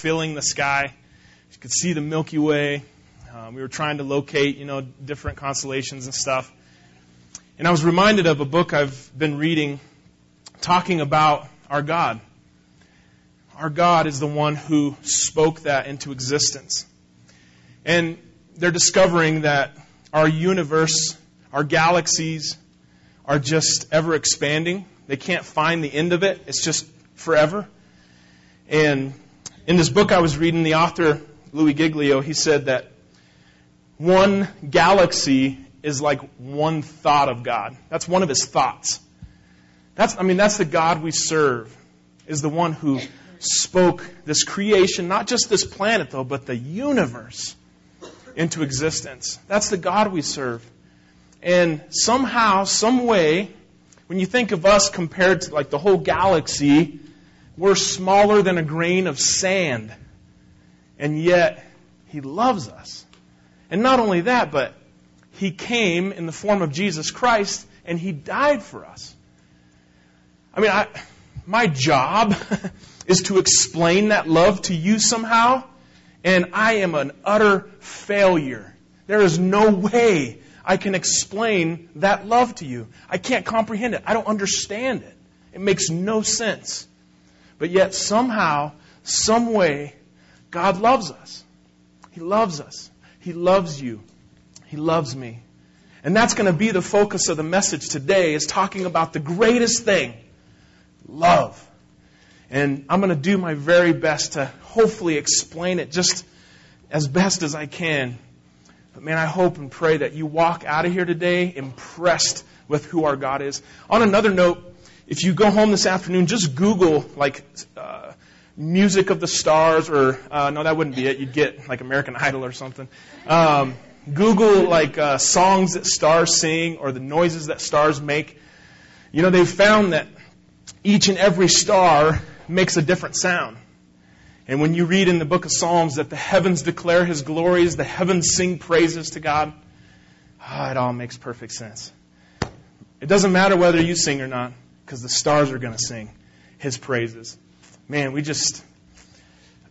filling the sky. You could see the Milky Way. Um, we were trying to locate, you know, different constellations and stuff. And I was reminded of a book I've been reading talking about our God. Our God is the one who spoke that into existence. And they're discovering that our universe, our galaxies, are just ever expanding. They can't find the end of it, it's just forever. And in this book I was reading, the author, Louis Giglio, he said that one galaxy is like one thought of God. That's one of his thoughts. That's, I mean, that's the God we serve, is the one who spoke this creation, not just this planet, though, but the universe into existence. That's the God we serve. And somehow, some way, when you think of us compared to like the whole galaxy, we're smaller than a grain of sand. And yet, He loves us. And not only that, but He came in the form of Jesus Christ and He died for us. I mean, I, my job is to explain that love to you somehow, and I am an utter failure. There is no way I can explain that love to you. I can't comprehend it. I don't understand it. It makes no sense. But yet, somehow, some way, God loves us. He loves us. He loves you. He loves me. And that's going to be the focus of the message today is talking about the greatest thing, love. And I'm going to do my very best to hopefully explain it just as best as I can. But man, I hope and pray that you walk out of here today impressed with who our God is. On another note, if you go home this afternoon, just Google like uh, music of the stars, or uh, no, that wouldn't be it. You'd get like American Idol or something. Um, Google like uh, songs that stars sing or the noises that stars make. You know, they've found that each and every star makes a different sound. And when you read in the book of Psalms that the heavens declare his glories, the heavens sing praises to God, oh, it all makes perfect sense. It doesn't matter whether you sing or not, because the stars are going to sing his praises. Man, we just,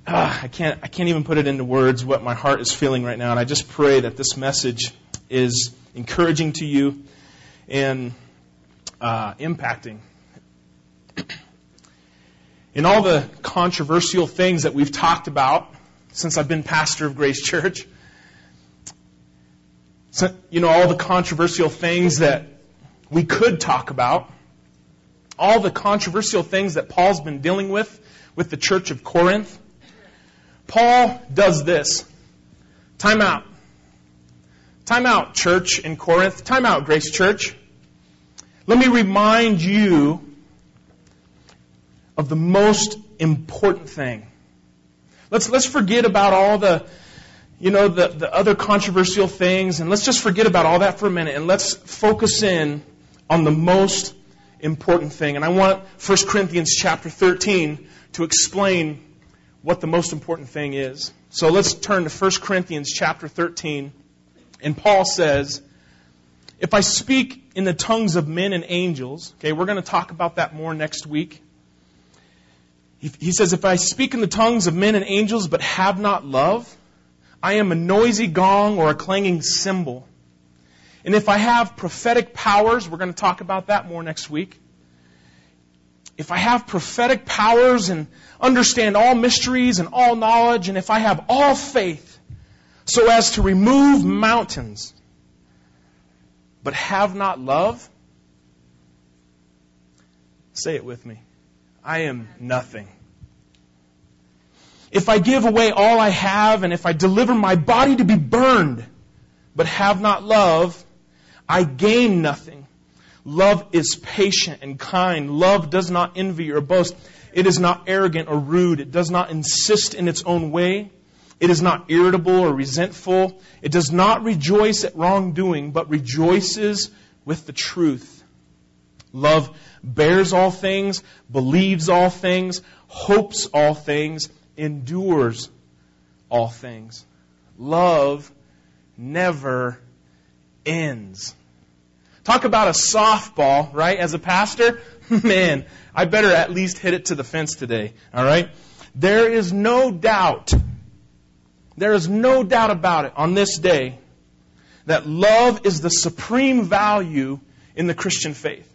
uh, I can't, I can't even put it into words what my heart is feeling right now. And I just pray that this message is encouraging to you and uh, impacting in all the controversial things that we've talked about since I've been pastor of Grace Church, you know, all the controversial things that we could talk about, all the controversial things that Paul's been dealing with with the church of Corinth, Paul does this. Time out. Time out, church in Corinth. Time out, Grace Church. Let me remind you of the most important thing. Let's, let's forget about all the, you know, the, the other controversial things, and let's just forget about all that for a minute, and let's focus in on the most important thing. And I want 1 Corinthians chapter 13 to explain what the most important thing is. So let's turn to 1 Corinthians chapter 13, and Paul says, if I speak in the tongues of men and angels, okay, we're going to talk about that more next week. He says, If I speak in the tongues of men and angels but have not love, I am a noisy gong or a clanging cymbal. And if I have prophetic powers, we're going to talk about that more next week. If I have prophetic powers and understand all mysteries and all knowledge, and if I have all faith so as to remove mountains, but have not love, say it with me. I am nothing. If I give away all I have and if I deliver my body to be burned, but have not love, I gain nothing. Love is patient and kind. Love does not envy or boast. It is not arrogant or rude. It does not insist in its own way. It is not irritable or resentful. It does not rejoice at wrongdoing, but rejoices with the truth. Love bears all things, believes all things, hopes all things, endures all things. Love never ends. Talk about a softball, right? As a pastor, man, I better at least hit it to the fence today, all right? There is no doubt, there is no doubt about it on this day that love is the supreme value in the Christian faith.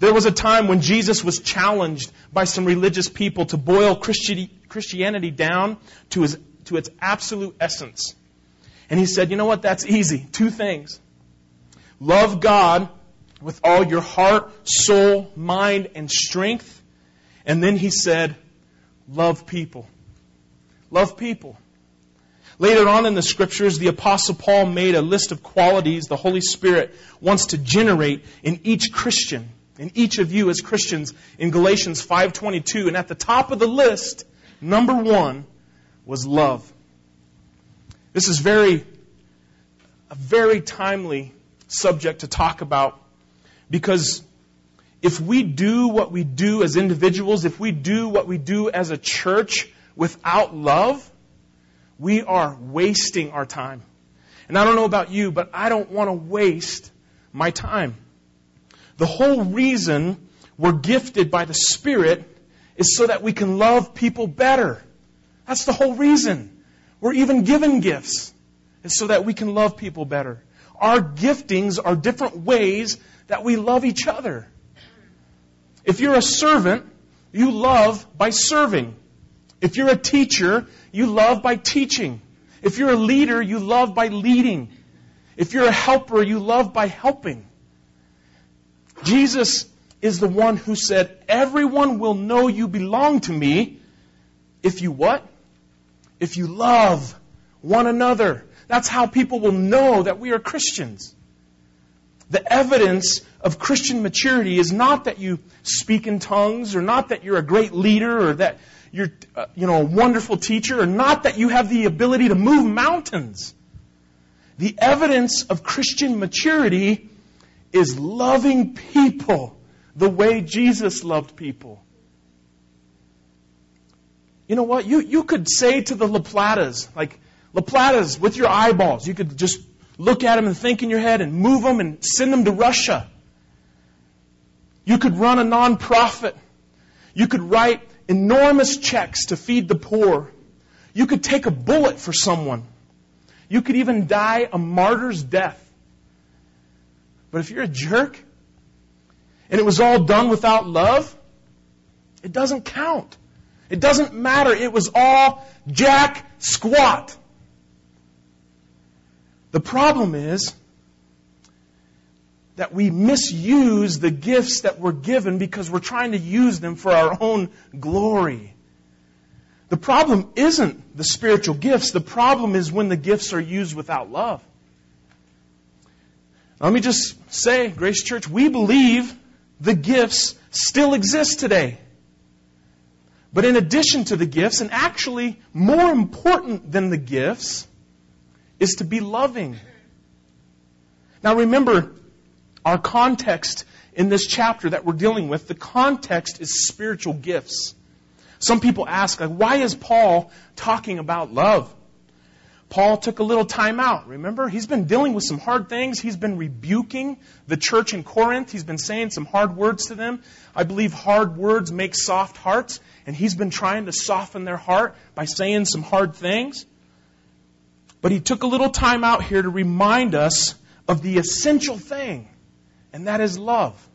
There was a time when Jesus was challenged by some religious people to boil Christianity down to, his, to its absolute essence. And he said, you know what? That's easy. Two things. Love God with all your heart, soul, mind, and strength. And then he said, love people. Love people. Later on in the scriptures, the apostle Paul made a list of qualities the Holy Spirit wants to generate in each Christian, in each of you as Christians in Galatians 5:22, and at the top of the list, number 1 was love. This is very a very timely subject to talk about because if we do what we do as individuals, if we do what we do as a church without love, we are wasting our time. And I don't know about you, but I don't want to waste my time. The whole reason we're gifted by the Spirit is so that we can love people better. That's the whole reason. We're even given gifts. It's so that we can love people better. Our giftings are different ways that we love each other. If you're a servant, you love by serving. If you're a teacher, you love by teaching. If you're a leader, you love by leading. If you're a helper, you love by helping. Jesus is the one who said, Everyone will know you belong to me if you what? If you love one another. That's how people will know that we are Christians. The evidence of Christian maturity is not that you speak in tongues or not that you're a great leader or that you're uh, you know a wonderful teacher or not that you have the ability to move mountains. The evidence of Christian maturity is loving people the way Jesus loved people. You know what? You, you could say to the La Platas, like, La Platas, with your eyeballs, you could just look at them and think in your head and move them and send them to Russia. You could run a nonprofit. You could write enormous checks to feed the poor. You could take a bullet for someone. You could even die a martyr's death. But if you're a jerk and it was all done without love, it doesn't count. It doesn't matter. It was all jack squat. The problem is that we misuse the gifts that we're given because we're trying to use them for our own glory. The problem isn't the spiritual gifts. The problem is when the gifts are used without love. Let me just say, Grace Church, we believe the gifts still exist today. But in addition to the gifts, and actually more important than the gifts, is to be loving. Now remember, our context in this chapter that we're dealing with, the context is spiritual gifts. Some people ask, like, why is Paul talking about love? Paul took a little time out. Remember, he's been dealing with some hard things. He's been rebuking the church in Corinth. He's been saying some hard words to them. I believe hard words make soft hearts, and he's been trying to soften their heart by saying some hard things. But he took a little time out here to remind us of the essential thing and that is love.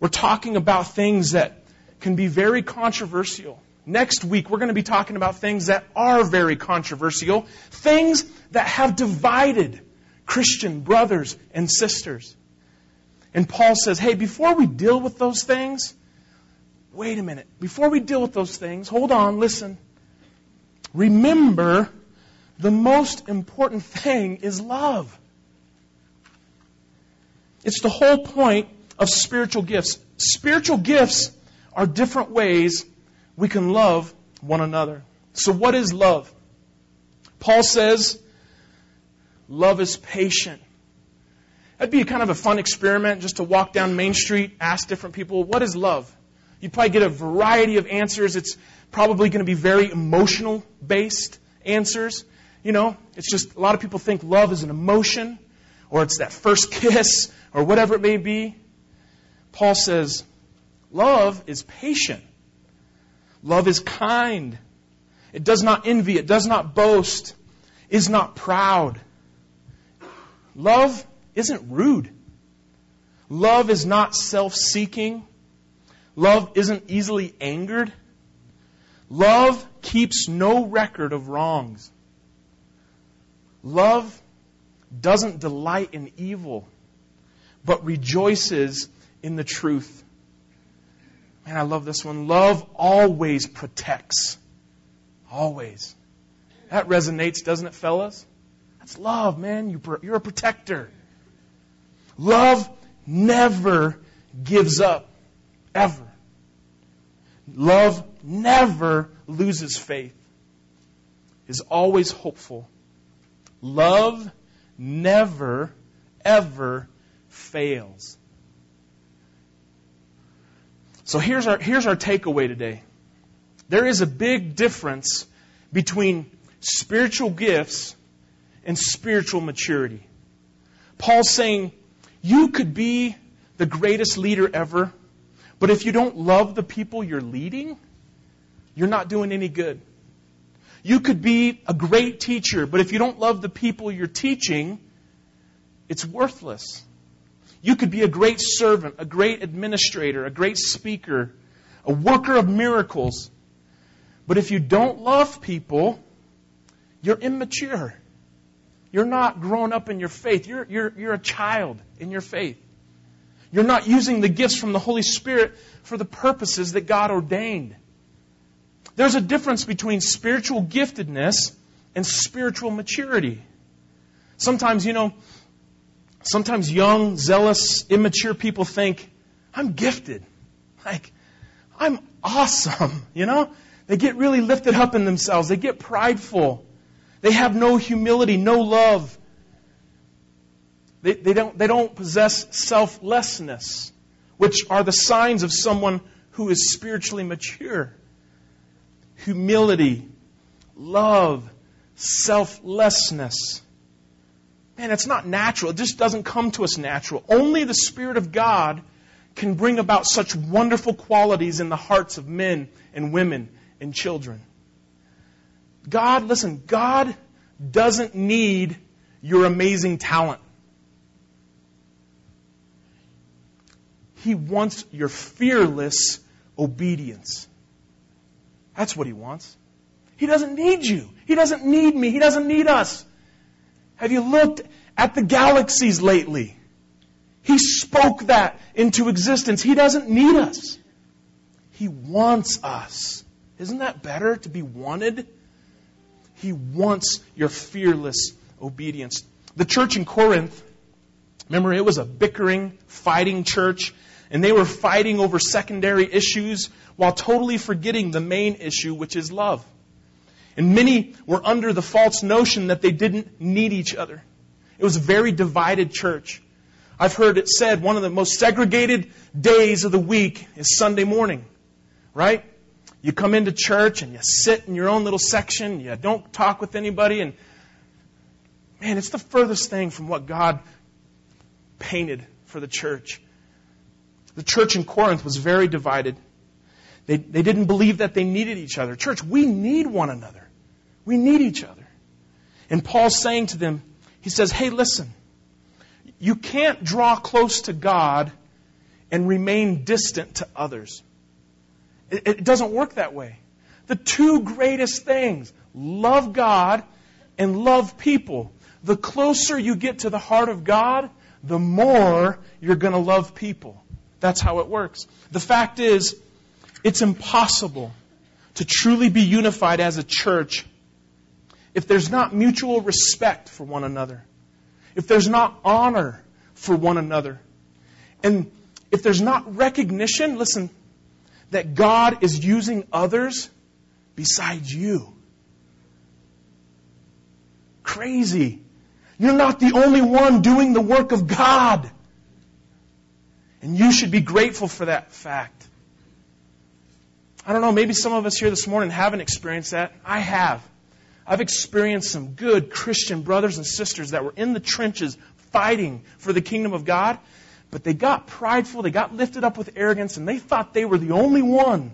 We're talking about things that can be very controversial. Next week, we're going to be talking about things that are very controversial, things that have divided Christian brothers and sisters. And Paul says, hey, before we deal with those things, wait a minute. Before we deal with those things, hold on, listen. Remember, the most important thing is love. It's the whole point of spiritual gifts. Spiritual gifts are different ways we can love one another. So, what is love? Paul says, love is patient. That'd be kind of a fun experiment just to walk down Main Street, ask different people, what is love? You'd probably get a variety of answers. It's probably going to be very emotional based answers. You know, it's just a lot of people think love is an emotion or it's that first kiss, or whatever it may be. Paul says, love is patient. Love is kind. It does not envy. It does not boast. Is not proud. Love isn't rude. Love is not self seeking. Love isn't easily angered. Love keeps no record of wrongs. Love doesn't delight in evil, but rejoices in the truth. Man, I love this one. Love always protects. Always. That resonates, doesn't it, fellas? That's love, man. You're a protector. Love never gives up. Ever. Love never loses faith, is always hopeful. Love never, ever fails. So here's our, here's our takeaway today. There is a big difference between spiritual gifts and spiritual maturity. Paul's saying, you could be the greatest leader ever, but if you don't love the people you're leading, you're not doing any good. You could be a great teacher, but if you don't love the people you're teaching, it's worthless. You could be a great servant, a great administrator, a great speaker, a worker of miracles. But if you don't love people, you're immature. You're not grown up in your faith. You're, you're, you're a child in your faith. You're not using the gifts from the Holy Spirit for the purposes that God ordained. There's a difference between spiritual giftedness and spiritual maturity. Sometimes, you know, sometimes young, zealous, immature people think, I'm gifted. Like, I'm awesome, you know? They get really lifted up in themselves. They get prideful. They have no humility, no love. They, they, don't, they don't possess selflessness, which are the signs of someone who is spiritually mature. Humility, love, selflessness. Man, it's not natural. It just doesn't come to us natural. Only the Spirit of God can bring about such wonderful qualities in the hearts of men and women and children. God, listen, God doesn't need your amazing talent. He wants your fearless obedience. That's what He wants. He doesn't need you. He doesn't need me. He doesn't need us. Have you looked at the galaxies lately? He spoke that into existence. He doesn't need us. He wants us. Isn't that better to be wanted? He wants your fearless obedience. The church in Corinth, remember, it was a bickering, fighting church. And they were fighting over secondary issues while totally forgetting the main issue, which is love. And many were under the false notion that they didn't need each other. It was a very divided church. I've heard it said one of the most segregated days of the week is Sunday morning, right? You come into church and you sit in your own little section, you don't talk with anybody, and man, it's the furthest thing from what God painted for the church. The church in Corinth was very divided. They, they didn't believe that they needed each other. Church, we need one another. We need each other. And Paul's saying to them, he says, hey, listen, you can't draw close to God and remain distant to others. It, it doesn't work that way. The two greatest things, love God and love people. The closer you get to the heart of God, the more you're going to love people. That's how it works. The fact is, it's impossible to truly be unified as a church if there's not mutual respect for one another, if there's not honor for one another, and if there's not recognition, listen, that God is using others besides you. Crazy. You're not the only one doing the work of God. And you should be grateful for that fact. I don't know, maybe some of us here this morning haven't experienced that. I have. I've experienced some good Christian brothers and sisters that were in the trenches fighting for the kingdom of God, but they got prideful, they got lifted up with arrogance, and they thought they were the only one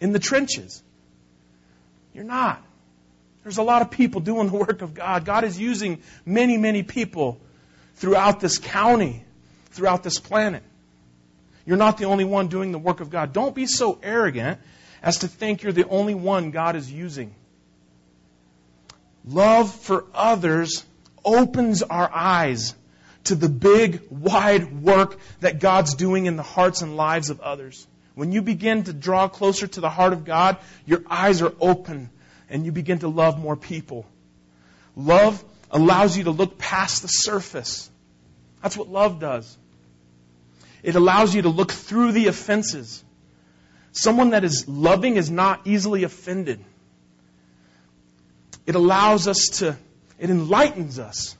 in the trenches. You're not. There's a lot of people doing the work of God. God is using many, many people throughout this county, throughout this planet. You're not the only one doing the work of God. Don't be so arrogant as to think you're the only one God is using. Love for others opens our eyes to the big, wide work that God's doing in the hearts and lives of others. When you begin to draw closer to the heart of God, your eyes are open and you begin to love more people. Love allows you to look past the surface. That's what love does. It allows you to look through the offenses. Someone that is loving is not easily offended. It allows us to, it enlightens us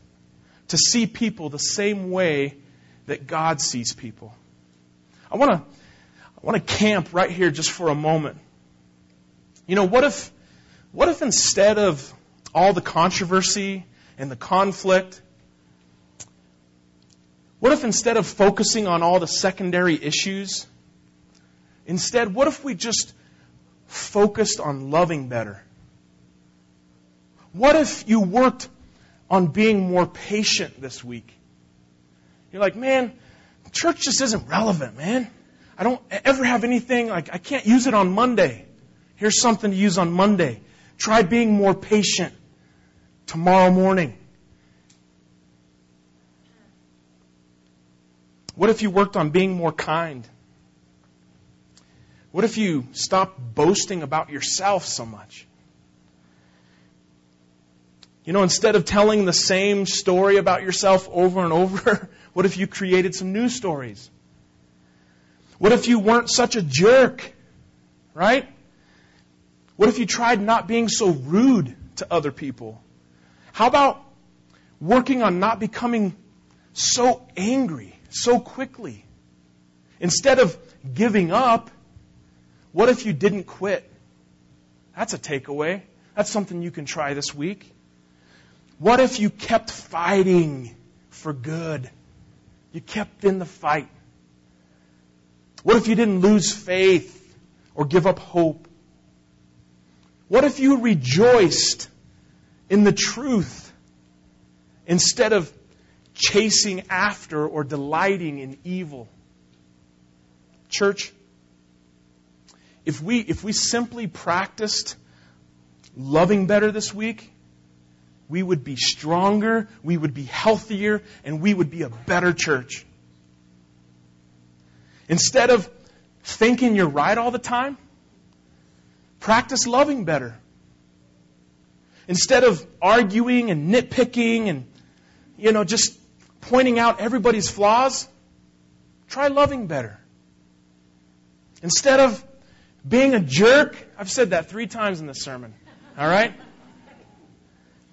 to see people the same way that God sees people. I want to I want to camp right here just for a moment. You know, what if what if instead of all the controversy and the conflict, what if instead of focusing on all the secondary issues, instead, what if we just focused on loving better? What if you worked on being more patient this week? You're like, man, church just isn't relevant, man. I don't ever have anything, like, I can't use it on Monday. Here's something to use on Monday. Try being more patient tomorrow morning. What if you worked on being more kind? What if you stopped boasting about yourself so much? You know, instead of telling the same story about yourself over and over, what if you created some new stories? What if you weren't such a jerk? Right? What if you tried not being so rude to other people? How about working on not becoming so angry so quickly. Instead of giving up, what if you didn't quit? That's a takeaway. That's something you can try this week. What if you kept fighting for good? You kept in the fight. What if you didn't lose faith or give up hope? What if you rejoiced in the truth instead of chasing after or delighting in evil. Church, if we, if we simply practiced loving better this week, we would be stronger, we would be healthier, and we would be a better church. Instead of thinking you're right all the time, practice loving better. Instead of arguing and nitpicking and, you know, just pointing out everybody's flaws, try loving better. Instead of being a jerk, I've said that three times in this sermon, all right?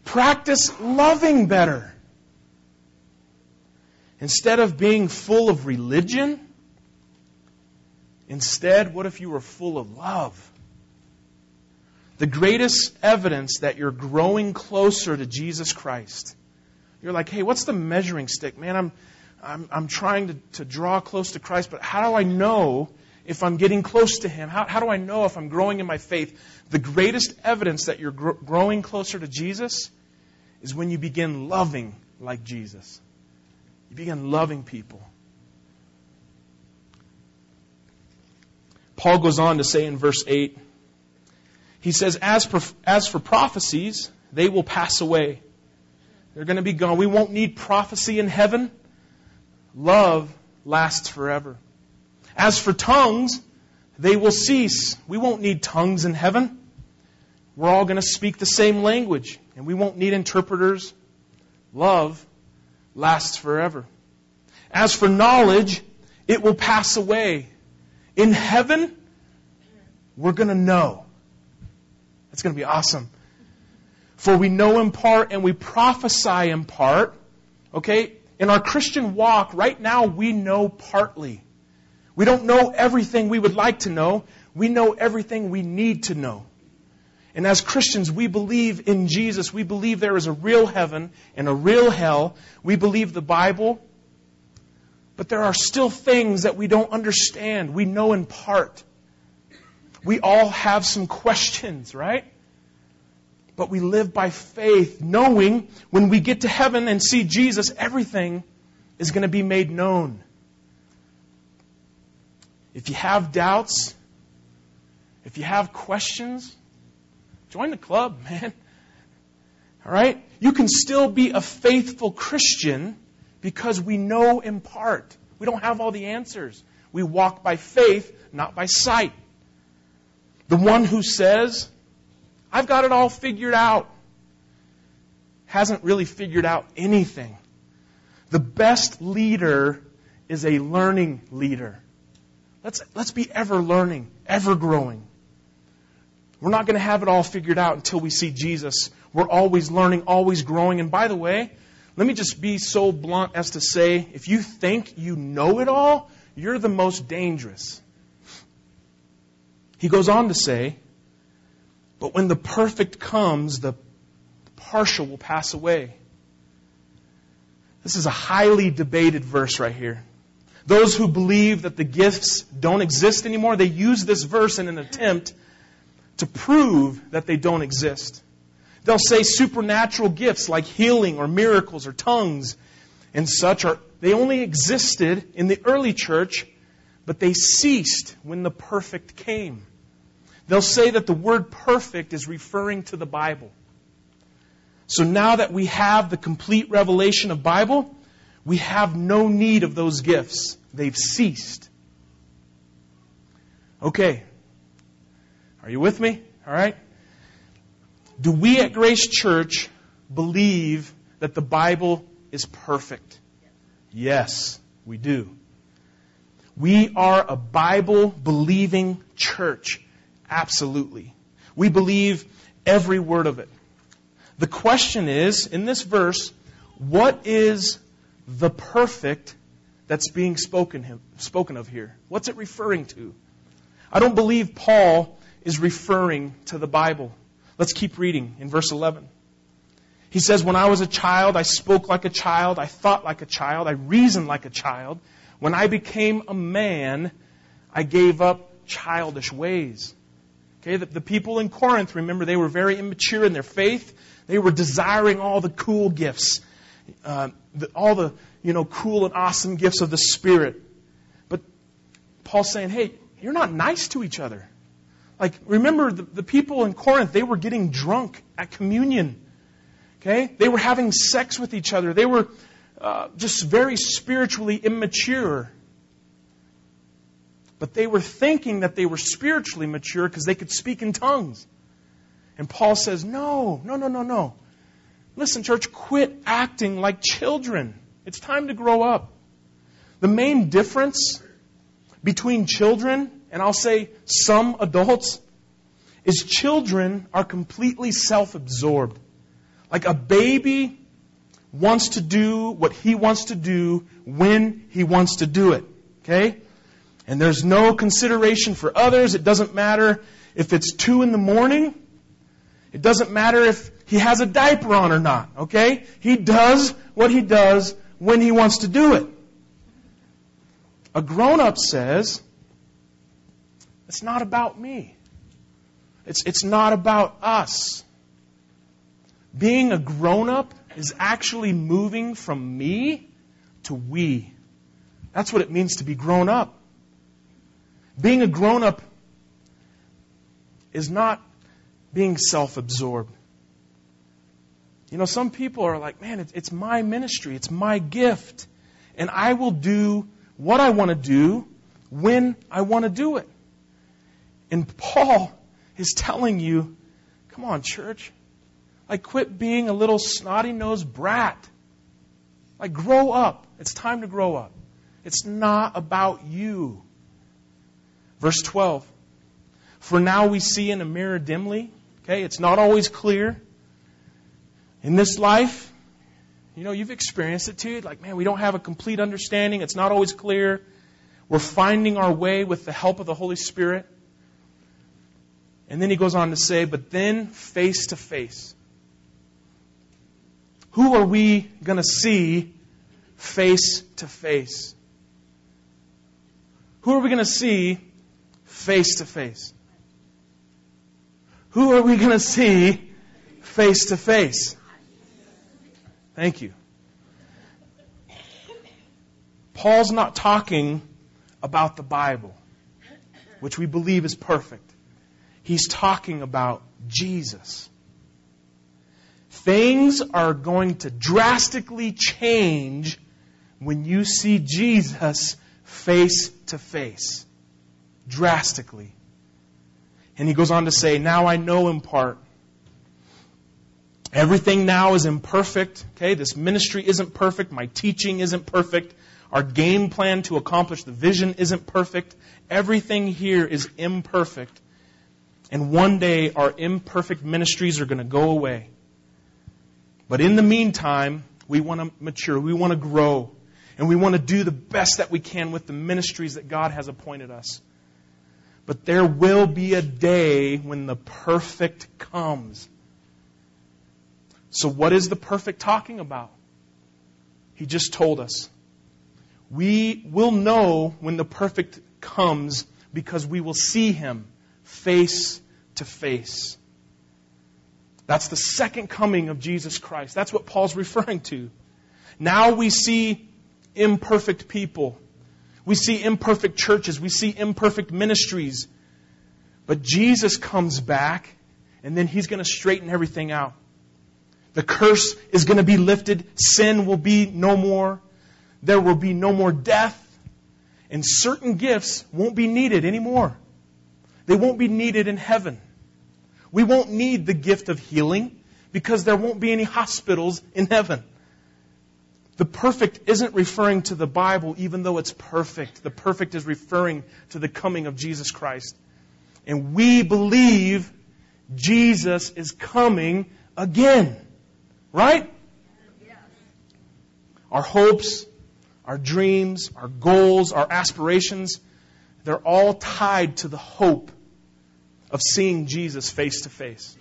Practice loving better. Instead of being full of religion, instead, what if you were full of love? The greatest evidence that you're growing closer to Jesus Christ you're like, hey, what's the measuring stick? Man, I'm, I'm, I'm trying to, to draw close to Christ, but how do I know if I'm getting close to Him? How, how do I know if I'm growing in my faith? The greatest evidence that you're gr- growing closer to Jesus is when you begin loving like Jesus. You begin loving people. Paul goes on to say in verse 8, he says, As as for prophecies, they will pass away. They're going to be gone. We won't need prophecy in heaven. Love lasts forever. As for tongues, they will cease. We won't need tongues in heaven. We're all going to speak the same language, and we won't need interpreters. Love lasts forever. As for knowledge, it will pass away. In heaven, we're going to know. That's going to be awesome. For we know in part and we prophesy in part. Okay? In our Christian walk, right now, we know partly. We don't know everything we would like to know. We know everything we need to know. And as Christians, we believe in Jesus. We believe there is a real heaven and a real hell. We believe the Bible. But there are still things that we don't understand. We know in part. We all have some questions, right? But we live by faith, knowing when we get to heaven and see Jesus, everything is going to be made known. If you have doubts, if you have questions, join the club, man. All right? You can still be a faithful Christian because we know in part. We don't have all the answers. We walk by faith, not by sight. The one who says, I've got it all figured out, hasn't really figured out anything. The best leader is a learning leader. Let's, let's be ever learning, ever growing. We're not going to have it all figured out until we see Jesus. We're always learning, always growing. And by the way, let me just be so blunt as to say if you think you know it all, you're the most dangerous. He goes on to say, but when the perfect comes, the partial will pass away. This is a highly debated verse right here. Those who believe that the gifts don't exist anymore, they use this verse in an attempt to prove that they don't exist. They'll say supernatural gifts like healing or miracles or tongues and such are they only existed in the early church, but they ceased when the perfect came. They'll say that the word perfect is referring to the Bible. So now that we have the complete revelation of Bible, we have no need of those gifts. They've ceased. Okay, are you with me? All right? Do we at Grace Church believe that the Bible is perfect? Yes, we do. We are a Bible believing church. Absolutely. We believe every word of it. The question is, in this verse, what is the perfect that's being spoken, spoken of here? What's it referring to? I don't believe Paul is referring to the Bible. Let's keep reading in verse 11. He says, When I was a child, I spoke like a child, I thought like a child, I reasoned like a child. When I became a man, I gave up childish ways. Okay, the, the people in Corinth, remember, they were very immature in their faith. They were desiring all the cool gifts, uh, the, all the you know cool and awesome gifts of the Spirit. But Paul's saying, hey, you're not nice to each other. Like, remember, the, the people in Corinth, they were getting drunk at communion. Okay? They were having sex with each other. They were uh, just very spiritually immature. But they were thinking that they were spiritually mature because they could speak in tongues. And Paul says, no, no, no, no, no. Listen, church, quit acting like children. It's time to grow up. The main difference between children and I'll say some adults, is children are completely self absorbed. Like a baby wants to do what he wants to do when he wants to do it. Okay? And there's no consideration for others. It doesn't matter if it's two in the morning. It doesn't matter if he has a diaper on or not. Okay? He does what he does when he wants to do it. A grown up says, it's not about me. It's, it's not about us. Being a grown up is actually moving from me to we. That's what it means to be grown up. Being a grown up is not being self absorbed. You know, some people are like, man, it's, my ministry, it's my gift, and I will do what I want to do when I want to do it. And Paul is telling you, come on, church. Like, quit being a little snotty nosed brat. Like, grow up. It's time to grow up. It's not about you. Verse 12. For now we see in a mirror dimly. Okay, it's not always clear. In this life, you know, you've experienced it too. Like, man, we don't have a complete understanding. It's not always clear. We're finding our way with the help of the Holy Spirit. And then he goes on to say, but then face to face. Who are we going to see face to face? Who are we going to see face to face? Who are we going to see face to face? Thank you. Paul's not talking about the Bible, which we believe is perfect. He's talking about Jesus. Things are going to drastically change when you see Jesus face to face. Drastically. And he goes on to say, Now I know in part. Everything now is imperfect. Okay, this ministry isn't perfect. My teaching isn't perfect. Our game plan to accomplish the vision isn't perfect. Everything here is imperfect. And one day our imperfect ministries are going to go away. But in the meantime, we want to mature. We want to grow. And we want to do the best that we can with the ministries that God has appointed us. But there will be a day when the perfect comes. So, what is the perfect talking about? He just told us. We will know when the perfect comes because we will see him face to face. That's the second coming of Jesus Christ. That's what Paul's referring to. Now we see imperfect people. We see imperfect churches. We see imperfect ministries. But Jesus comes back, and then he's going to straighten everything out. The curse is going to be lifted. Sin will be no more. There will be no more death. And certain gifts won't be needed anymore. They won't be needed in heaven. We won't need the gift of healing because there won't be any hospitals in heaven. The perfect isn't referring to the Bible, even though it's perfect. The perfect is referring to the coming of Jesus Christ. And we believe Jesus is coming again. Right? Our hopes, our dreams, our goals, our aspirations, they're all tied to the hope of seeing Jesus face to face.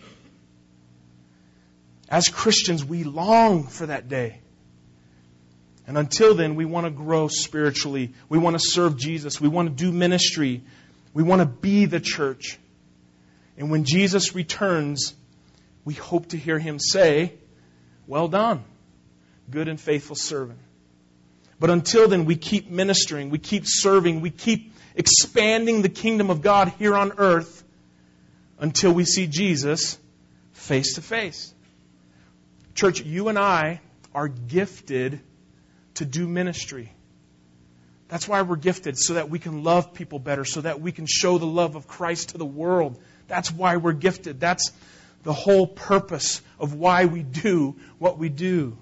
As Christians, we long for that day. And until then, we want to grow spiritually. We want to serve Jesus. We want to do ministry. We want to be the church. And when Jesus returns, we hope to hear him say, Well done, good and faithful servant. But until then, we keep ministering, we keep serving, we keep expanding the kingdom of God here on earth until we see Jesus face to face. Church, you and I are gifted to do ministry. That's why we're gifted, so that we can love people better, so that we can show the love of Christ to the world. That's why we're gifted. That's the whole purpose of why we do what we do.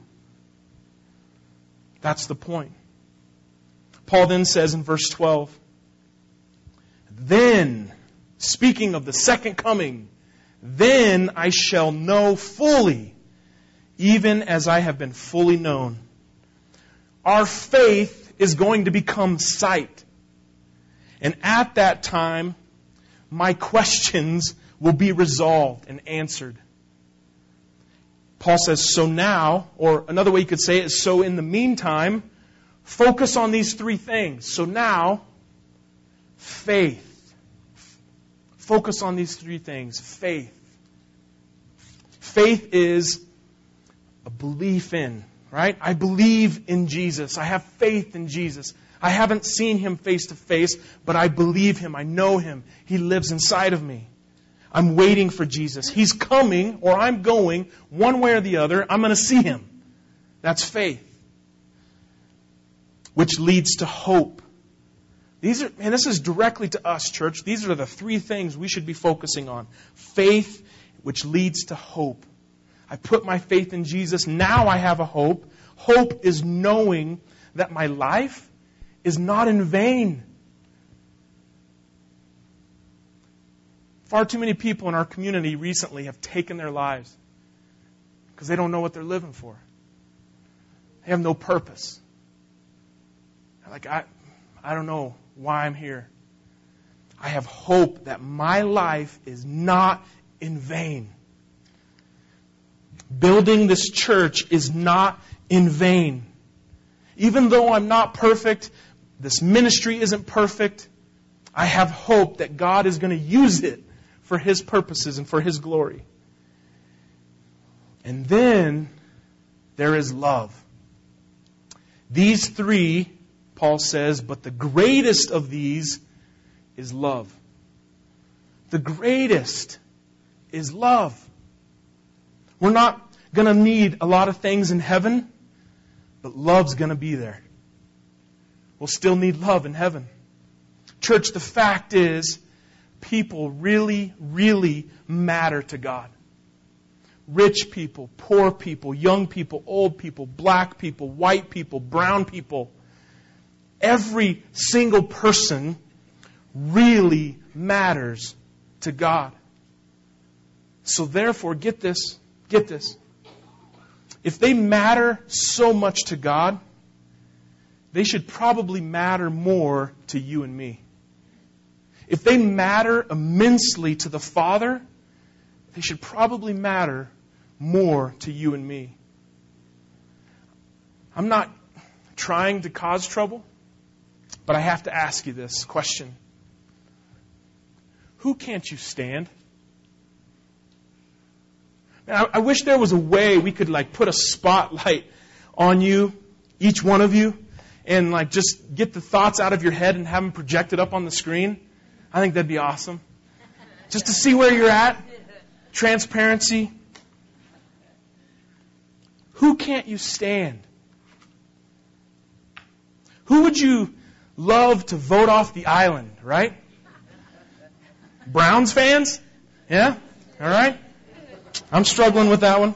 That's the point. Paul then says in verse 12, Then, speaking of the second coming, then I shall know fully, even as I have been fully known our faith is going to become sight. And at that time, my questions will be resolved and answered. Paul says, so now, or another way you could say it is, so in the meantime, focus on these three things. So now, faith. Focus on these three things. Faith. Faith is a belief in right? I believe in Jesus. I have faith in Jesus. I haven't seen him face to face, but I believe him. I know him. He lives inside of me. I'm waiting for Jesus. He's coming, or I'm going, one way or the other. I'm going to see him. That's faith. Which leads to hope. These are, and this is directly to us, church. These are the three things we should be focusing on. Faith, which leads to hope. I put my faith in Jesus. Now I have a hope. Hope is knowing that my life is not in vain. Far too many people in our community recently have taken their lives because they don't know what they're living for. They have no purpose. like, I, I don't know why I'm here. I have hope that my life is not in vain. Building this church is not in vain. Even though I'm not perfect, this ministry isn't perfect, I have hope that God is going to use it for His purposes and for His glory. And then there is love. These three, Paul says, but the greatest of these is love. The greatest is love. We're not going to need a lot of things in heaven, but love's going to be there. We'll still need love in heaven. Church, the fact is, people really, really matter to God. Rich people, poor people, young people, old people, black people, white people, brown people. Every single person really matters to God. So therefore, get this, get this. If they matter so much to God, they should probably matter more to you and me. If they matter immensely to the Father, they should probably matter more to you and me. I'm not trying to cause trouble, but I have to ask you this question Who can't you stand? I, I wish there was a way we could like put a spotlight on you, each one of you, and like just get the thoughts out of your head and have them projected up on the screen. I think that'd be awesome. Just to see where you're at. Transparency. Who can't you stand? Who would you love to vote off the island, right? Browns fans? Yeah? All right? I'm struggling with that one.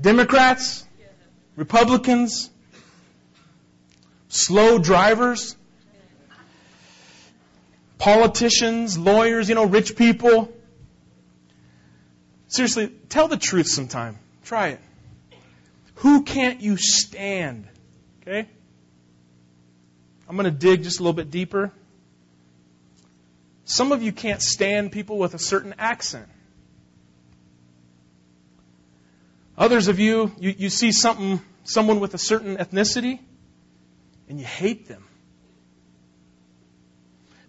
Democrats? Republicans? Slow drivers? Politicians, lawyers, you know, rich people. Seriously, tell the truth sometime. Try it. Who can't you stand? Okay? I'm going to dig just a little bit deeper. Some of you can't stand people with a certain accent. Others of you, you, you see something, someone with a certain ethnicity, and you hate them.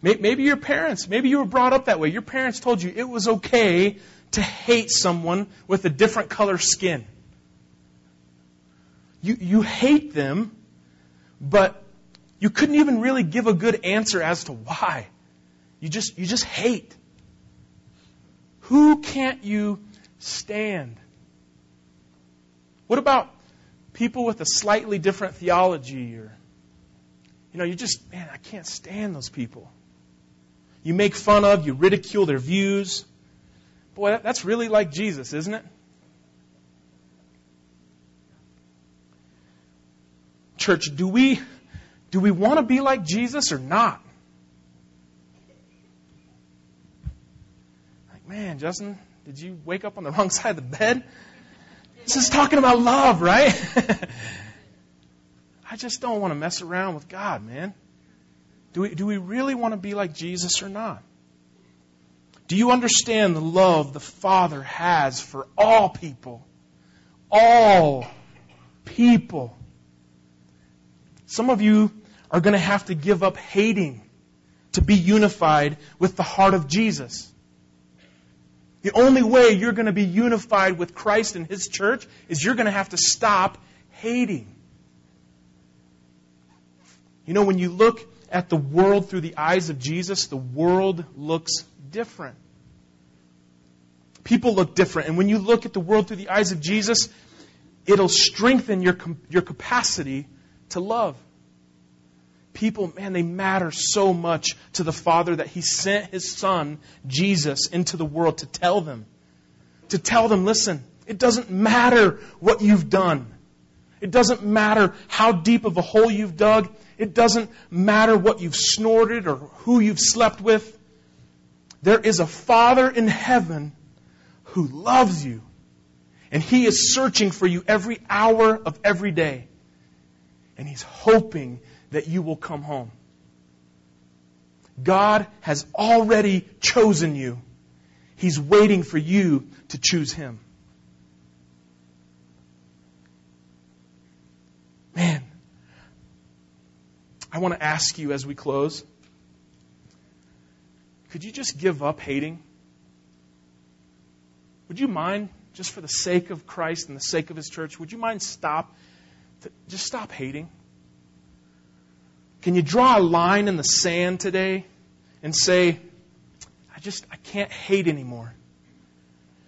Maybe your parents, maybe you were brought up that way. Your parents told you it was okay to hate someone with a different color skin. You, you hate them, but you couldn't even really give a good answer as to why. You just, you just hate. Who can't you stand? What about people with a slightly different theology or you know, you just man, I can't stand those people. You make fun of, you ridicule their views. Boy, that's really like Jesus, isn't it? Church, do we do we want to be like Jesus or not? Man, Justin, did you wake up on the wrong side of the bed? This is talking about love, right? I just don't want to mess around with God, man. Do we, do we really want to be like Jesus or not? Do you understand the love the Father has for all people? All people. Some of you are going to have to give up hating to be unified with the heart of Jesus. The only way you're going to be unified with Christ and His church is you're going to have to stop hating. You know, when you look at the world through the eyes of Jesus, the world looks different. People look different. And when you look at the world through the eyes of Jesus, it'll strengthen your, your capacity to love people, man, they matter so much to the Father that He sent His Son, Jesus, into the world to tell them. To tell them, listen, it doesn't matter what you've done. It doesn't matter how deep of a hole you've dug. It doesn't matter what you've snorted or who you've slept with. There is a Father in heaven who loves you. And He is searching for you every hour of every day. And He's hoping that you will come home. God has already chosen you. He's waiting for you to choose Him. Man, I want to ask you as we close could you just give up hating? Would you mind, just for the sake of Christ and the sake of His church, would you mind stop, just stop hating? Can you draw a line in the sand today and say, I just, I can't hate anymore?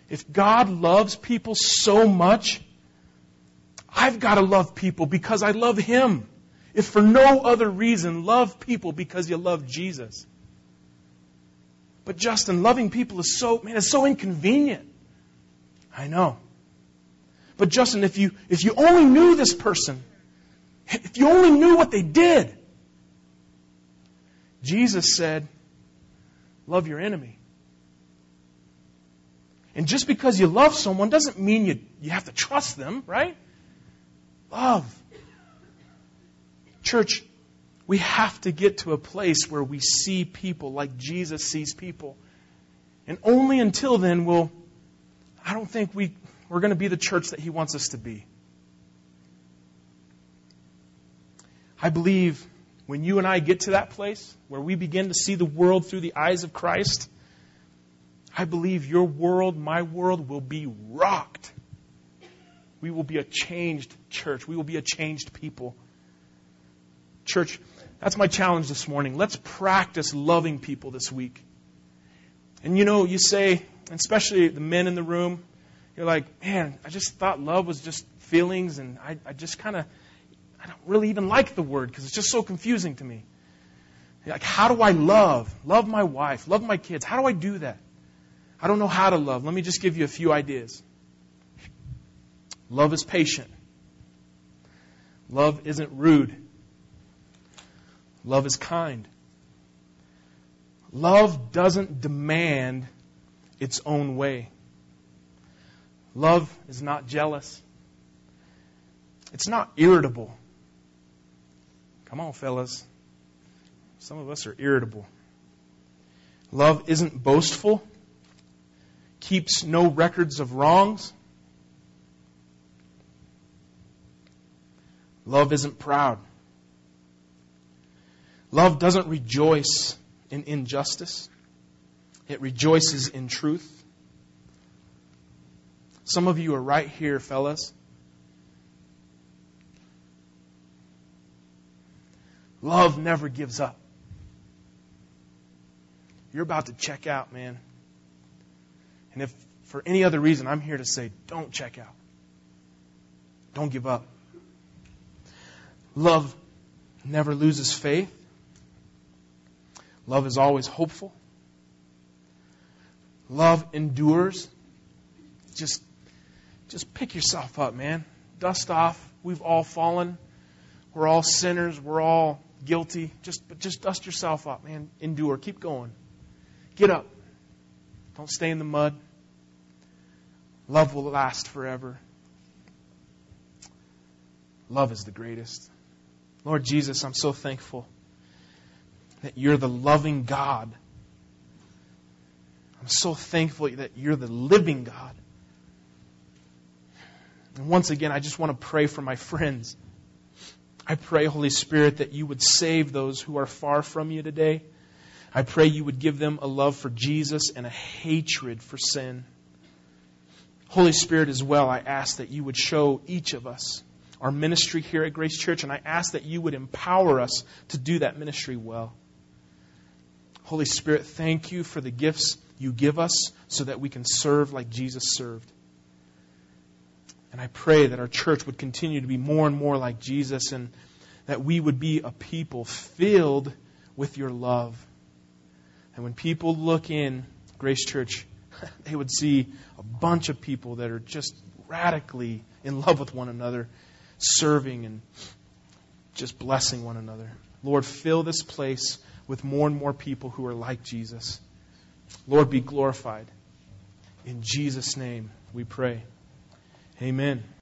If God loves people so much, I've got to love people because I love Him. If for no other reason, love people because you love Jesus. But Justin, loving people is so, man, it's so inconvenient. I know. But Justin, if you, if you only knew this person, if you only knew what they did, Jesus said, love your enemy. And just because you love someone doesn't mean you, you have to trust them, right? Love. Church, we have to get to a place where we see people like Jesus sees people. And only until then will, I don't think we, we're going to be the church that He wants us to be. I believe when you and I get to that place where we begin to see the world through the eyes of Christ, I believe your world, my world, will be rocked. We will be a changed church. We will be a changed people. Church, that's my challenge this morning. Let's practice loving people this week. And you know, you say, especially the men in the room, you're like, man, I just thought love was just feelings, and I, I just kind of, I don't really even like the word because it's just so confusing to me. Like, how do I love? Love my wife, love my kids. How do I do that? I don't know how to love. Let me just give you a few ideas. Love is patient. Love isn't rude. Love is kind. Love doesn't demand its own way. Love is not jealous. It's not irritable. Come on, fellas. Some of us are irritable. Love isn't boastful keeps no records of wrongs. Love isn't proud. Love doesn't rejoice in injustice. It rejoices in truth. Some of you are right here, fellas. Love never gives up. You're about to check out, man. And if for any other reason, I'm here to say, don't check out. Don't give up. Love never loses faith. Love is always hopeful. Love endures. Just, just pick yourself up, man. Dust off. We've all fallen. We're all sinners. We're all guilty. Just, but just dust yourself up, man. Endure. Keep going. Get up. Don't stay in the mud. Love will last forever. Love is the greatest. Lord Jesus, I'm so thankful that you're the loving God. I'm so thankful that you're the living God. And once again, I just want to pray for my friends. I pray, Holy Spirit, that you would save those who are far from you today. I pray you would give them a love for Jesus and a hatred for sin. Holy Spirit, as well, I ask that you would show each of us our ministry here at Grace Church, and I ask that you would empower us to do that ministry well. Holy Spirit, thank you for the gifts you give us so that we can serve like Jesus served. And I pray that our church would continue to be more and more like Jesus and that we would be a people filled with your love. And when people look in Grace Church, they would see a bunch of people that are just radically in love with one another, serving and just blessing one another. Lord, fill this place with more and more people who are like Jesus. Lord, be glorified. In Jesus' name we pray. Amen.